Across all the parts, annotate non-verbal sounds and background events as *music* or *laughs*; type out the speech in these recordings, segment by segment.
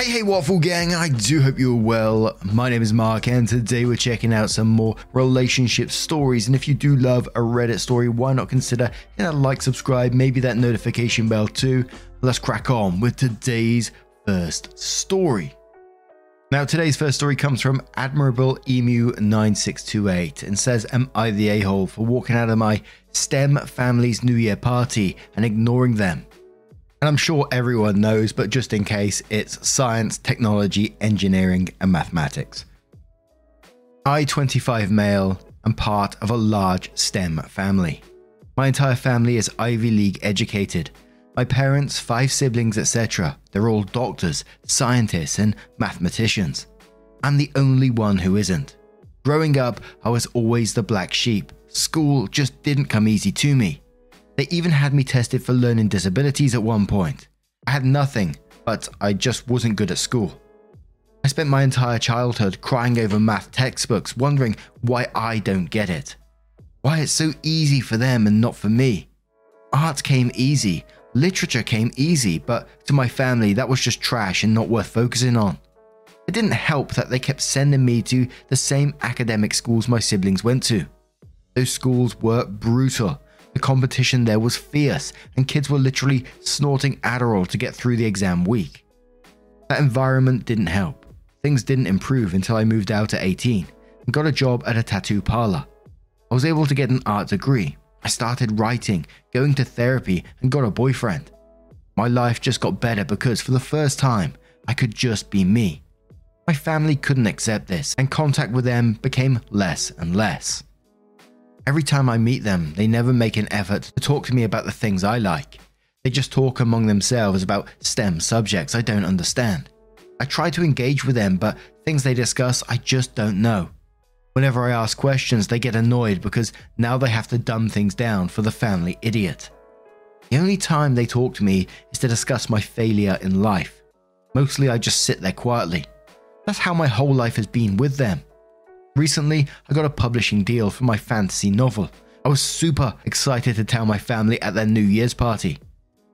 Hey, hey, Waffle Gang, I do hope you're well. My name is Mark, and today we're checking out some more relationship stories. And if you do love a Reddit story, why not consider hitting that like, subscribe, maybe that notification bell too? Let's crack on with today's first story. Now, today's first story comes from Admirable Emu 9628 and says, Am I the a hole for walking out of my STEM family's New Year party and ignoring them? And I'm sure everyone knows, but just in case, it's science, technology, engineering, and mathematics. I, 25 male, am part of a large STEM family. My entire family is Ivy League educated. My parents, five siblings, etc., they're all doctors, scientists, and mathematicians. I'm the only one who isn't. Growing up, I was always the black sheep. School just didn't come easy to me. They even had me tested for learning disabilities at one point. I had nothing, but I just wasn't good at school. I spent my entire childhood crying over math textbooks, wondering why I don't get it. Why it's so easy for them and not for me. Art came easy, literature came easy, but to my family, that was just trash and not worth focusing on. It didn't help that they kept sending me to the same academic schools my siblings went to. Those schools were brutal the competition there was fierce, and kids were literally snorting Adderall to get through the exam week. That environment didn't help. Things didn't improve until I moved out at 18 and got a job at a tattoo parlor. I was able to get an art degree. I started writing, going to therapy, and got a boyfriend. My life just got better because for the first time, I could just be me. My family couldn't accept this, and contact with them became less and less. Every time I meet them, they never make an effort to talk to me about the things I like. They just talk among themselves about STEM subjects I don't understand. I try to engage with them, but things they discuss I just don't know. Whenever I ask questions, they get annoyed because now they have to dumb things down for the family idiot. The only time they talk to me is to discuss my failure in life. Mostly I just sit there quietly. That's how my whole life has been with them. Recently, I got a publishing deal for my fantasy novel. I was super excited to tell my family at their New Year's party.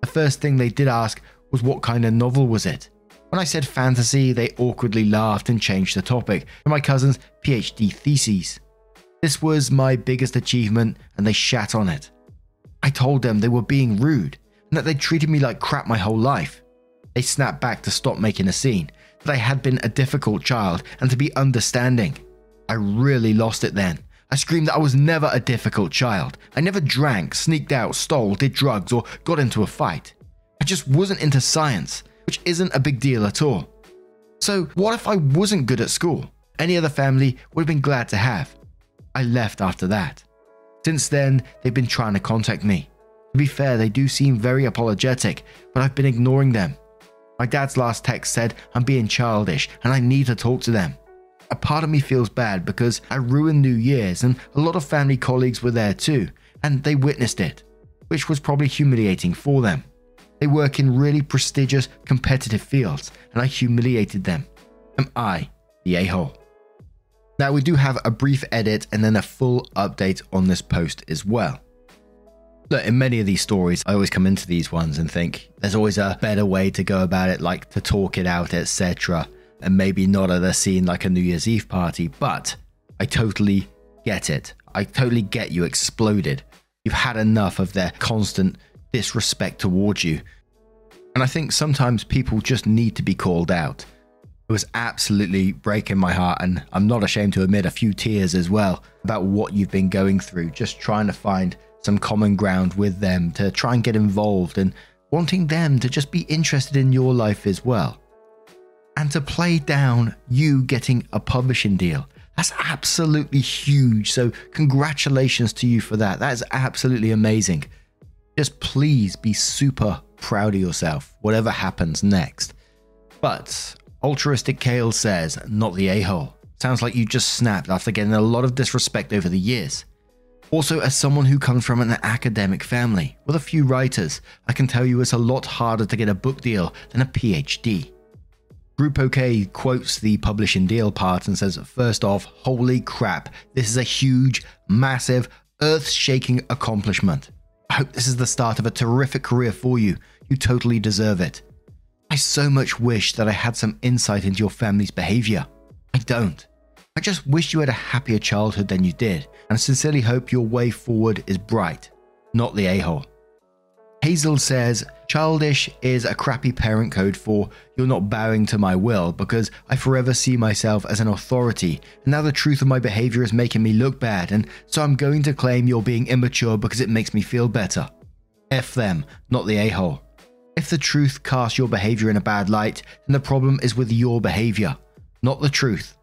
The first thing they did ask was what kind of novel was it. When I said fantasy, they awkwardly laughed and changed the topic to my cousin's PhD thesis. This was my biggest achievement and they shat on it. I told them they were being rude and that they treated me like crap my whole life. They snapped back to stop making a scene, that I had been a difficult child and to be understanding. I really lost it then. I screamed that I was never a difficult child. I never drank, sneaked out, stole, did drugs, or got into a fight. I just wasn't into science, which isn't a big deal at all. So, what if I wasn't good at school? Any other family would have been glad to have. I left after that. Since then, they've been trying to contact me. To be fair, they do seem very apologetic, but I've been ignoring them. My dad's last text said I'm being childish and I need to talk to them. A part of me feels bad because I ruined New Year's and a lot of family colleagues were there too, and they witnessed it, which was probably humiliating for them. They work in really prestigious competitive fields, and I humiliated them. Am I the a hole? Now, we do have a brief edit and then a full update on this post as well. Look, in many of these stories, I always come into these ones and think there's always a better way to go about it, like to talk it out, etc and maybe not at a scene like a New Year's Eve party, but I totally get it. I totally get you exploded. You've had enough of their constant disrespect towards you. And I think sometimes people just need to be called out. It was absolutely breaking my heart, and I'm not ashamed to admit a few tears as well about what you've been going through, just trying to find some common ground with them to try and get involved and wanting them to just be interested in your life as well and to play down you getting a publishing deal. That's absolutely huge. So, congratulations to you for that. That is absolutely amazing. Just please be super proud of yourself, whatever happens next. But Altruistic Kale says, not the a hole. Sounds like you just snapped after getting a lot of disrespect over the years. Also, as someone who comes from an academic family with a few writers, I can tell you it's a lot harder to get a book deal than a PhD. Group OK quotes the publishing deal part and says, First off, holy crap, this is a huge, massive, earth shaking accomplishment. I hope this is the start of a terrific career for you. You totally deserve it. I so much wish that I had some insight into your family's behavior. I don't. I just wish you had a happier childhood than you did, and sincerely hope your way forward is bright, not the a hole. Hazel says, Childish is a crappy parent code for you're not bowing to my will because I forever see myself as an authority, and now the truth of my behavior is making me look bad, and so I'm going to claim you're being immature because it makes me feel better. F them, not the a hole. If the truth casts your behavior in a bad light, then the problem is with your behavior, not the truth.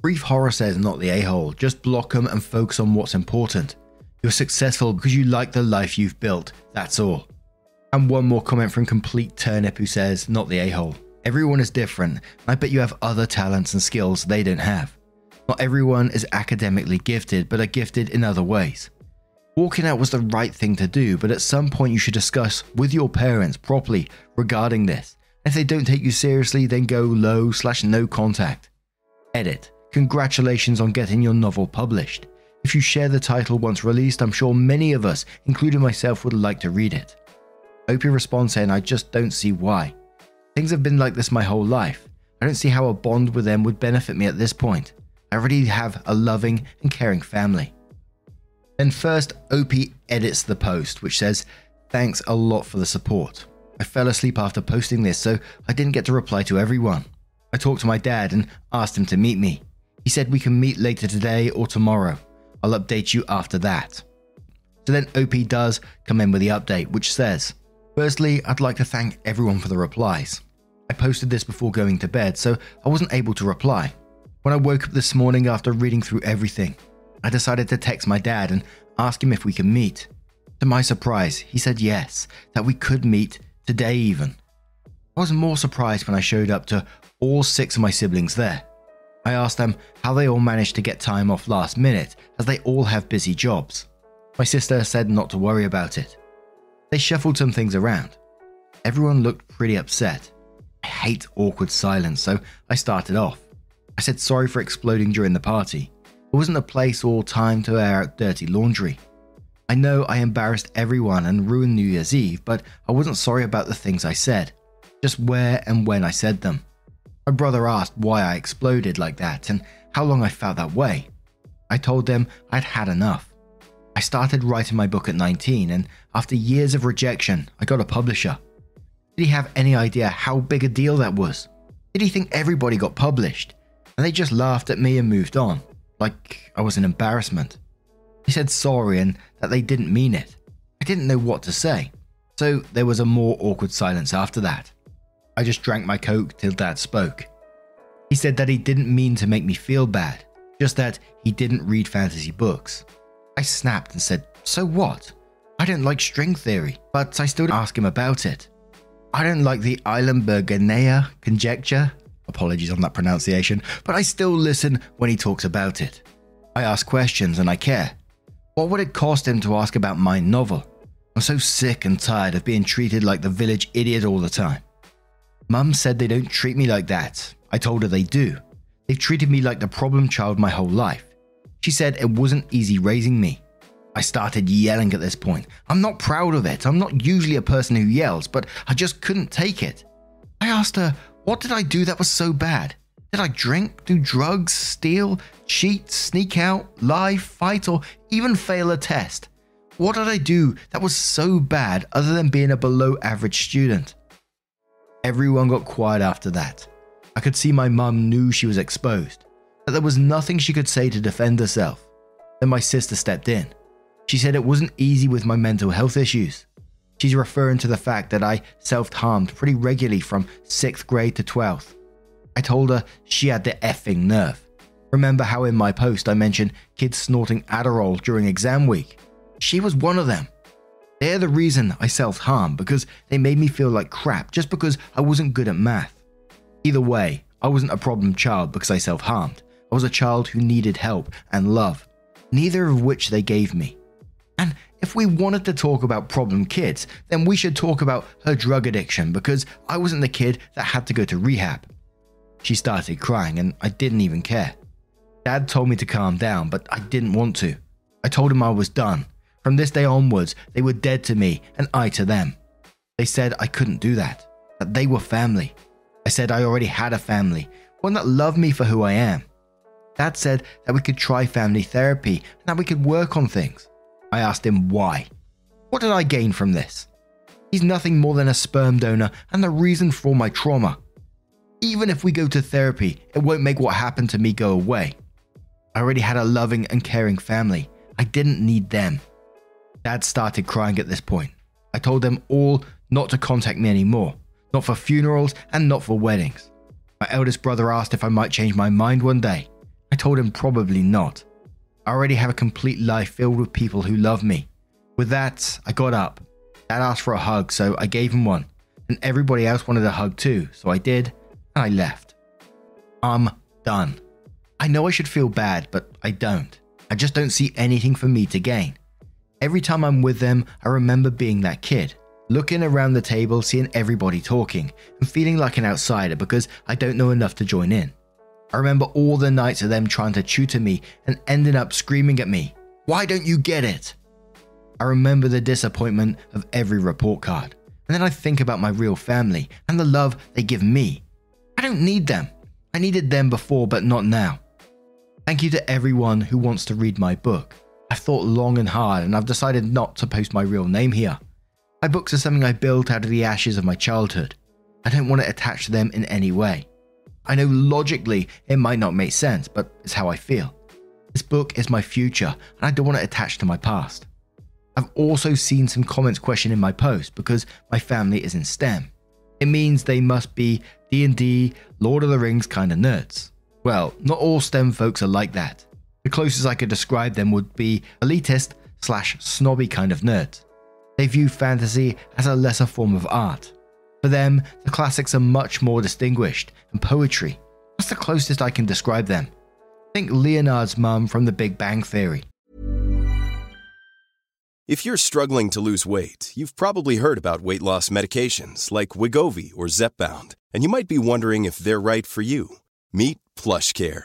Brief Horror says not the a hole, just block them and focus on what's important. You're successful because you like the life you've built, that's all. And one more comment from Complete Turnip who says, not the a hole. Everyone is different, I bet you have other talents and skills they don't have. Not everyone is academically gifted, but are gifted in other ways. Walking out was the right thing to do, but at some point you should discuss with your parents properly regarding this. If they don't take you seriously, then go low slash no contact. Edit. Congratulations on getting your novel published. If you share the title once released, I'm sure many of us, including myself, would like to read it. Opie responds saying, I just don't see why. Things have been like this my whole life. I don't see how a bond with them would benefit me at this point. I already have a loving and caring family. Then first, Opie edits the post, which says, Thanks a lot for the support. I fell asleep after posting this, so I didn't get to reply to everyone. I talked to my dad and asked him to meet me. He said we can meet later today or tomorrow. I'll update you after that. So then OP does come in with the update, which says Firstly, I'd like to thank everyone for the replies. I posted this before going to bed, so I wasn't able to reply. When I woke up this morning after reading through everything, I decided to text my dad and ask him if we could meet. To my surprise, he said yes, that we could meet today even. I was more surprised when I showed up to all six of my siblings there. I asked them how they all managed to get time off last minute, as they all have busy jobs. My sister said not to worry about it. They shuffled some things around. Everyone looked pretty upset. I hate awkward silence, so I started off. I said sorry for exploding during the party. It wasn't a place or time to air out dirty laundry. I know I embarrassed everyone and ruined New Year's Eve, but I wasn't sorry about the things I said, just where and when I said them. My brother asked why I exploded like that and how long I felt that way. I told them I'd had enough. I started writing my book at 19, and after years of rejection, I got a publisher. Did he have any idea how big a deal that was? Did he think everybody got published? And they just laughed at me and moved on, like I was an embarrassment. He said sorry and that they didn't mean it. I didn't know what to say, so there was a more awkward silence after that. I just drank my Coke till Dad spoke. He said that he didn't mean to make me feel bad, just that he didn't read fantasy books. I snapped and said, So what? I don't like string theory, but I still ask him about it. I don't like the Eilenberg-Ganea conjecture. Apologies on that pronunciation, but I still listen when he talks about it. I ask questions and I care. What would it cost him to ask about my novel? I'm so sick and tired of being treated like the village idiot all the time. Mum said they don't treat me like that. I told her they do. They've treated me like the problem child my whole life. She said it wasn't easy raising me. I started yelling at this point. I'm not proud of it. I'm not usually a person who yells, but I just couldn't take it. I asked her, What did I do that was so bad? Did I drink, do drugs, steal, cheat, sneak out, lie, fight, or even fail a test? What did I do that was so bad other than being a below average student? Everyone got quiet after that. I could see my mum knew she was exposed, that there was nothing she could say to defend herself. Then my sister stepped in. She said it wasn't easy with my mental health issues. She's referring to the fact that I self harmed pretty regularly from 6th grade to 12th. I told her she had the effing nerve. Remember how in my post I mentioned kids snorting Adderall during exam week? She was one of them. They're the reason I self harm because they made me feel like crap just because I wasn't good at math. Either way, I wasn't a problem child because I self harmed. I was a child who needed help and love, neither of which they gave me. And if we wanted to talk about problem kids, then we should talk about her drug addiction because I wasn't the kid that had to go to rehab. She started crying and I didn't even care. Dad told me to calm down, but I didn't want to. I told him I was done. From this day onwards, they were dead to me and I to them. They said I couldn't do that, that they were family. I said I already had a family, one that loved me for who I am. Dad said that we could try family therapy and that we could work on things. I asked him why. What did I gain from this? He's nothing more than a sperm donor and the reason for my trauma. Even if we go to therapy, it won't make what happened to me go away. I already had a loving and caring family. I didn't need them. Dad started crying at this point. I told them all not to contact me anymore, not for funerals and not for weddings. My eldest brother asked if I might change my mind one day. I told him probably not. I already have a complete life filled with people who love me. With that, I got up. Dad asked for a hug, so I gave him one. And everybody else wanted a hug too, so I did, and I left. I'm done. I know I should feel bad, but I don't. I just don't see anything for me to gain. Every time I'm with them, I remember being that kid, looking around the table, seeing everybody talking, and feeling like an outsider because I don't know enough to join in. I remember all the nights of them trying to tutor me and ending up screaming at me, Why don't you get it? I remember the disappointment of every report card, and then I think about my real family and the love they give me. I don't need them. I needed them before, but not now. Thank you to everyone who wants to read my book. I've thought long and hard, and I've decided not to post my real name here. My books are something I built out of the ashes of my childhood. I don't want it attached to them in any way. I know logically it might not make sense, but it's how I feel. This book is my future, and I don't want it attached to my past. I've also seen some comments questioning my post because my family is in STEM. It means they must be D&D, Lord of the Rings kind of nerds. Well, not all STEM folks are like that. The closest I could describe them would be elitist slash snobby kind of nerds. They view fantasy as a lesser form of art. For them, the classics are much more distinguished, and poetry. That's the closest I can describe them. Think Leonard's mum from The Big Bang Theory. If you're struggling to lose weight, you've probably heard about weight loss medications like Wegovy or Zepbound, and you might be wondering if they're right for you. Meet PlushCare,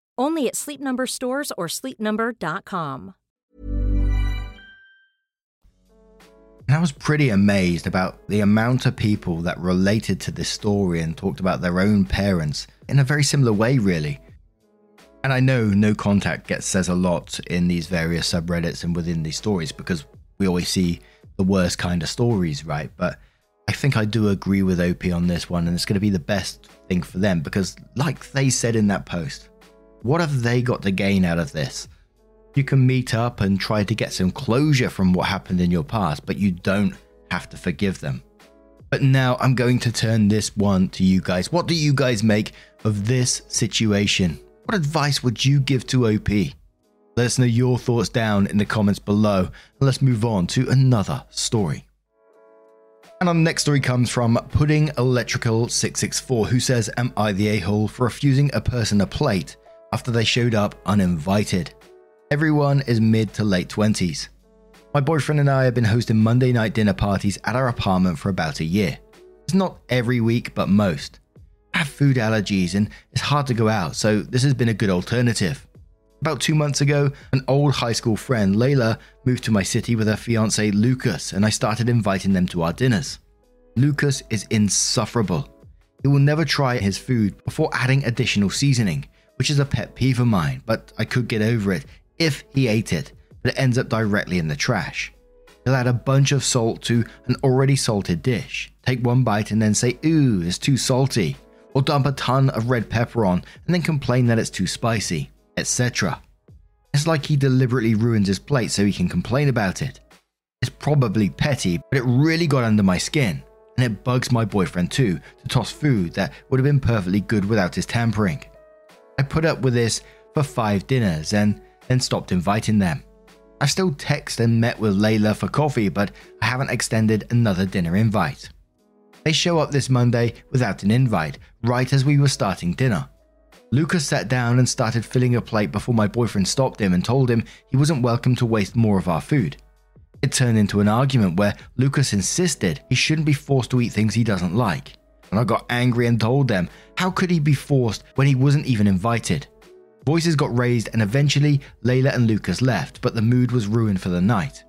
Only at Sleep Number stores or sleepnumber.com. And I was pretty amazed about the amount of people that related to this story and talked about their own parents in a very similar way, really. And I know no contact gets says a lot in these various subreddits and within these stories because we always see the worst kind of stories, right? But I think I do agree with OP on this one, and it's going to be the best thing for them because, like they said in that post, what have they got to gain out of this? You can meet up and try to get some closure from what happened in your past, but you don't have to forgive them. But now I'm going to turn this one to you guys. What do you guys make of this situation? What advice would you give to OP? Let us know your thoughts down in the comments below, and let's move on to another story. And our next story comes from Pudding Electrical 664, who says, Am I the a hole for refusing a person a plate after they showed up uninvited? Everyone is mid to late 20s. My boyfriend and I have been hosting Monday night dinner parties at our apartment for about a year. It's not every week, but most. I have food allergies and it's hard to go out, so this has been a good alternative. About two months ago, an old high school friend, Layla, moved to my city with her fiance Lucas, and I started inviting them to our dinners. Lucas is insufferable. He will never try his food before adding additional seasoning, which is a pet peeve of mine, but I could get over it if he ate it but it ends up directly in the trash. He'll add a bunch of salt to an already salted dish, take one bite and then say, ooh, it's too salty, or dump a ton of red pepper on and then complain that it's too spicy, etc. It's like he deliberately ruins his plate so he can complain about it. It's probably petty, but it really got under my skin, and it bugs my boyfriend too to toss food that would have been perfectly good without his tampering. I put up with this for five dinners and then stopped inviting them. I still text and met with Layla for coffee, but I haven't extended another dinner invite. They show up this Monday without an invite, right as we were starting dinner. Lucas sat down and started filling a plate before my boyfriend stopped him and told him he wasn't welcome to waste more of our food. It turned into an argument where Lucas insisted he shouldn't be forced to eat things he doesn't like. And I got angry and told them, how could he be forced when he wasn't even invited? Voices got raised, and eventually Layla and Lucas left, but the mood was ruined for the night.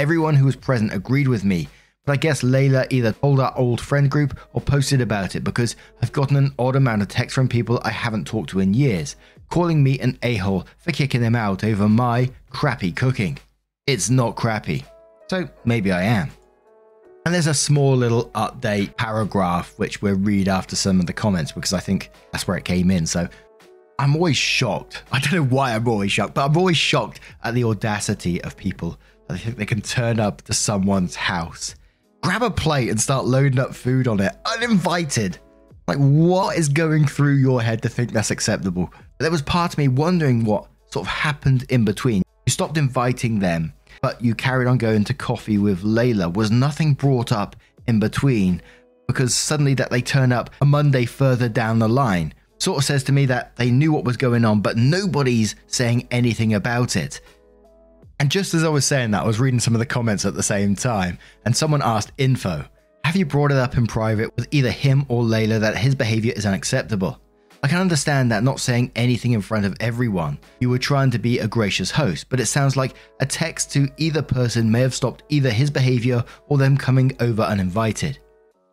Everyone who was present agreed with me, but I guess Layla either told our old friend group or posted about it because I've gotten an odd amount of texts from people I haven't talked to in years, calling me an a hole for kicking them out over my crappy cooking. It's not crappy, so maybe I am. And there's a small little update paragraph which we'll read after some of the comments because I think that's where it came in. So I'm always shocked. *laughs* I don't know why I'm always shocked, but I'm always shocked at the audacity of people that think they can turn up to someone's house, grab a plate, and start loading up food on it uninvited. Like, what is going through your head to think that's acceptable? There was part of me wondering what sort of happened in between. You stopped inviting them, but you carried on going to coffee with Layla. Was nothing brought up in between? Because suddenly that they turn up a Monday further down the line sort of says to me that they knew what was going on, but nobody's saying anything about it. And just as I was saying that, I was reading some of the comments at the same time, and someone asked Info, Have you brought it up in private with either him or Layla that his behavior is unacceptable? I can understand that not saying anything in front of everyone. You were trying to be a gracious host, but it sounds like a text to either person may have stopped either his behavior or them coming over uninvited.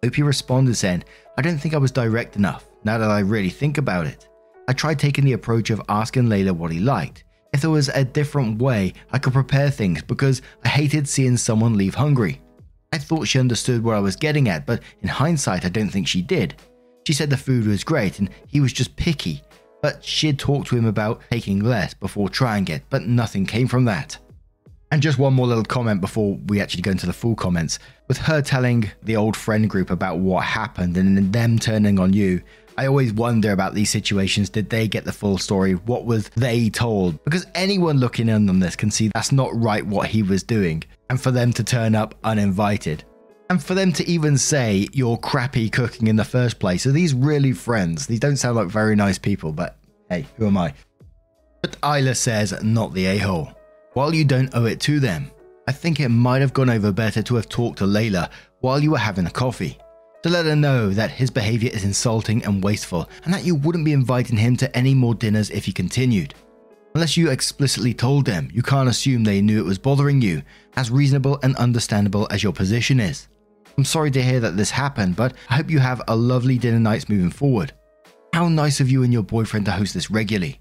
You responded saying, I don't think I was direct enough now that I really think about it. I tried taking the approach of asking Layla what he liked. If there was a different way I could prepare things because I hated seeing someone leave hungry. I thought she understood what I was getting at, but in hindsight, I don't think she did. She said the food was great and he was just picky, but she had talked to him about taking less before trying it, but nothing came from that. And just one more little comment before we actually go into the full comments. With her telling the old friend group about what happened and them turning on you, I always wonder about these situations. Did they get the full story? What was they told? Because anyone looking in on this can see that's not right what he was doing. And for them to turn up uninvited. And for them to even say you're crappy cooking in the first place. Are these really friends? These don't sound like very nice people, but hey, who am I? But Isla says, not the a hole. While you don't owe it to them, I think it might have gone over better to have talked to Layla while you were having a coffee to let her know that his behavior is insulting and wasteful, and that you wouldn't be inviting him to any more dinners if he continued. Unless you explicitly told them, you can't assume they knew it was bothering you, as reasonable and understandable as your position is. I'm sorry to hear that this happened, but I hope you have a lovely dinner nights moving forward. How nice of you and your boyfriend to host this regularly.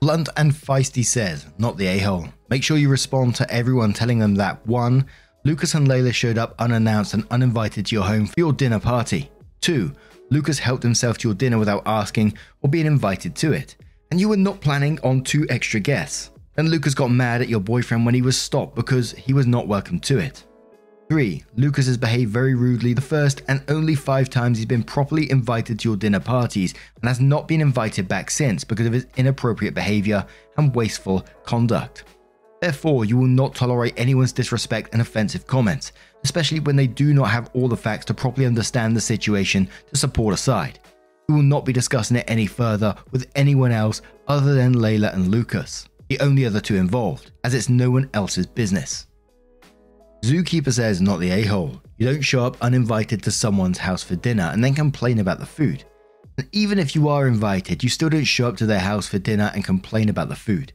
Blunt and feisty says, not the a hole. Make sure you respond to everyone telling them that 1. Lucas and Layla showed up unannounced and uninvited to your home for your dinner party. 2. Lucas helped himself to your dinner without asking or being invited to it, and you were not planning on two extra guests. Then Lucas got mad at your boyfriend when he was stopped because he was not welcome to it. 3. Lucas has behaved very rudely the first and only five times he's been properly invited to your dinner parties and has not been invited back since because of his inappropriate behavior and wasteful conduct. Therefore, you will not tolerate anyone's disrespect and offensive comments, especially when they do not have all the facts to properly understand the situation to support a side. You will not be discussing it any further with anyone else other than Layla and Lucas, the only other two involved, as it's no one else's business. Zookeeper says, not the a hole. You don't show up uninvited to someone's house for dinner and then complain about the food. And even if you are invited, you still don't show up to their house for dinner and complain about the food.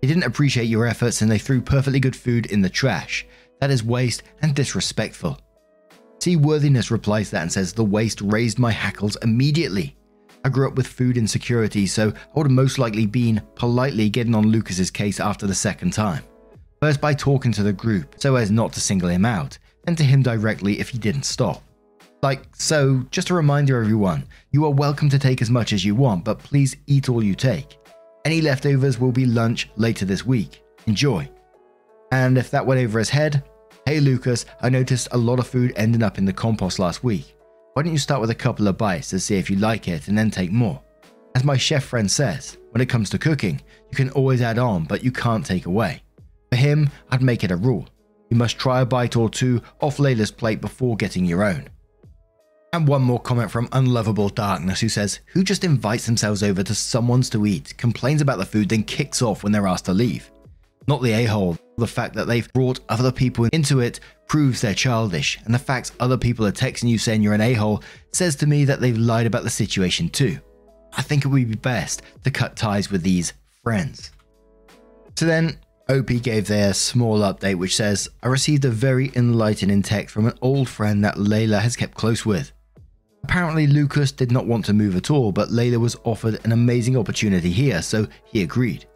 They didn't appreciate your efforts and they threw perfectly good food in the trash. That is waste and disrespectful. Seaworthiness replies that and says, The waste raised my hackles immediately. I grew up with food insecurity, so I would have most likely been politely getting on Lucas's case after the second time. First by talking to the group so as not to single him out, then to him directly if he didn't stop. Like, so, just a reminder everyone, you are welcome to take as much as you want, but please eat all you take. Any leftovers will be lunch later this week. Enjoy. And if that went over his head, hey Lucas, I noticed a lot of food ending up in the compost last week. Why don't you start with a couple of bites to see if you like it and then take more? As my chef friend says, when it comes to cooking, you can always add on, but you can't take away. For him, I'd make it a rule. You must try a bite or two off Layla's plate before getting your own. And one more comment from Unlovable Darkness who says, Who just invites themselves over to someone's to eat, complains about the food, then kicks off when they're asked to leave? Not the a hole. The fact that they've brought other people into it proves they're childish, and the fact other people are texting you saying you're an a hole says to me that they've lied about the situation too. I think it would be best to cut ties with these friends. So then, OP gave their small update which says, I received a very enlightening text from an old friend that Layla has kept close with. Apparently, Lucas did not want to move at all, but Layla was offered an amazing opportunity here, so he agreed.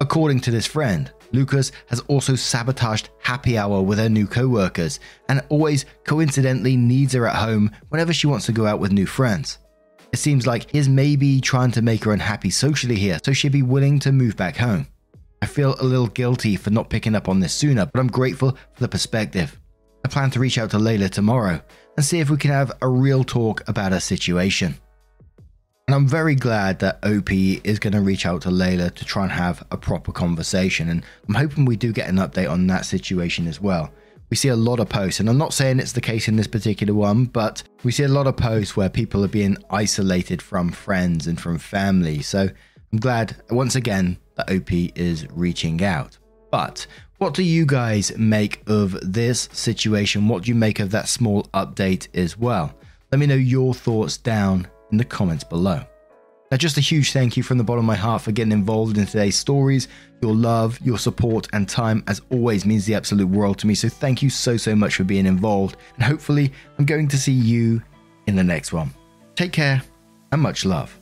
According to this friend, Lucas has also sabotaged happy hour with her new co workers and always coincidentally needs her at home whenever she wants to go out with new friends. It seems like he is maybe trying to make her unhappy socially here, so she'd be willing to move back home. I feel a little guilty for not picking up on this sooner, but I'm grateful for the perspective. I plan to reach out to Layla tomorrow and see if we can have a real talk about her situation. And I'm very glad that OP is going to reach out to Layla to try and have a proper conversation. And I'm hoping we do get an update on that situation as well. We see a lot of posts, and I'm not saying it's the case in this particular one, but we see a lot of posts where people are being isolated from friends and from family. So I'm glad, once again, that OP is reaching out. But what do you guys make of this situation? What do you make of that small update as well? Let me know your thoughts down in the comments below. Now, just a huge thank you from the bottom of my heart for getting involved in today's stories. Your love, your support, and time, as always, means the absolute world to me. So, thank you so, so much for being involved. And hopefully, I'm going to see you in the next one. Take care and much love.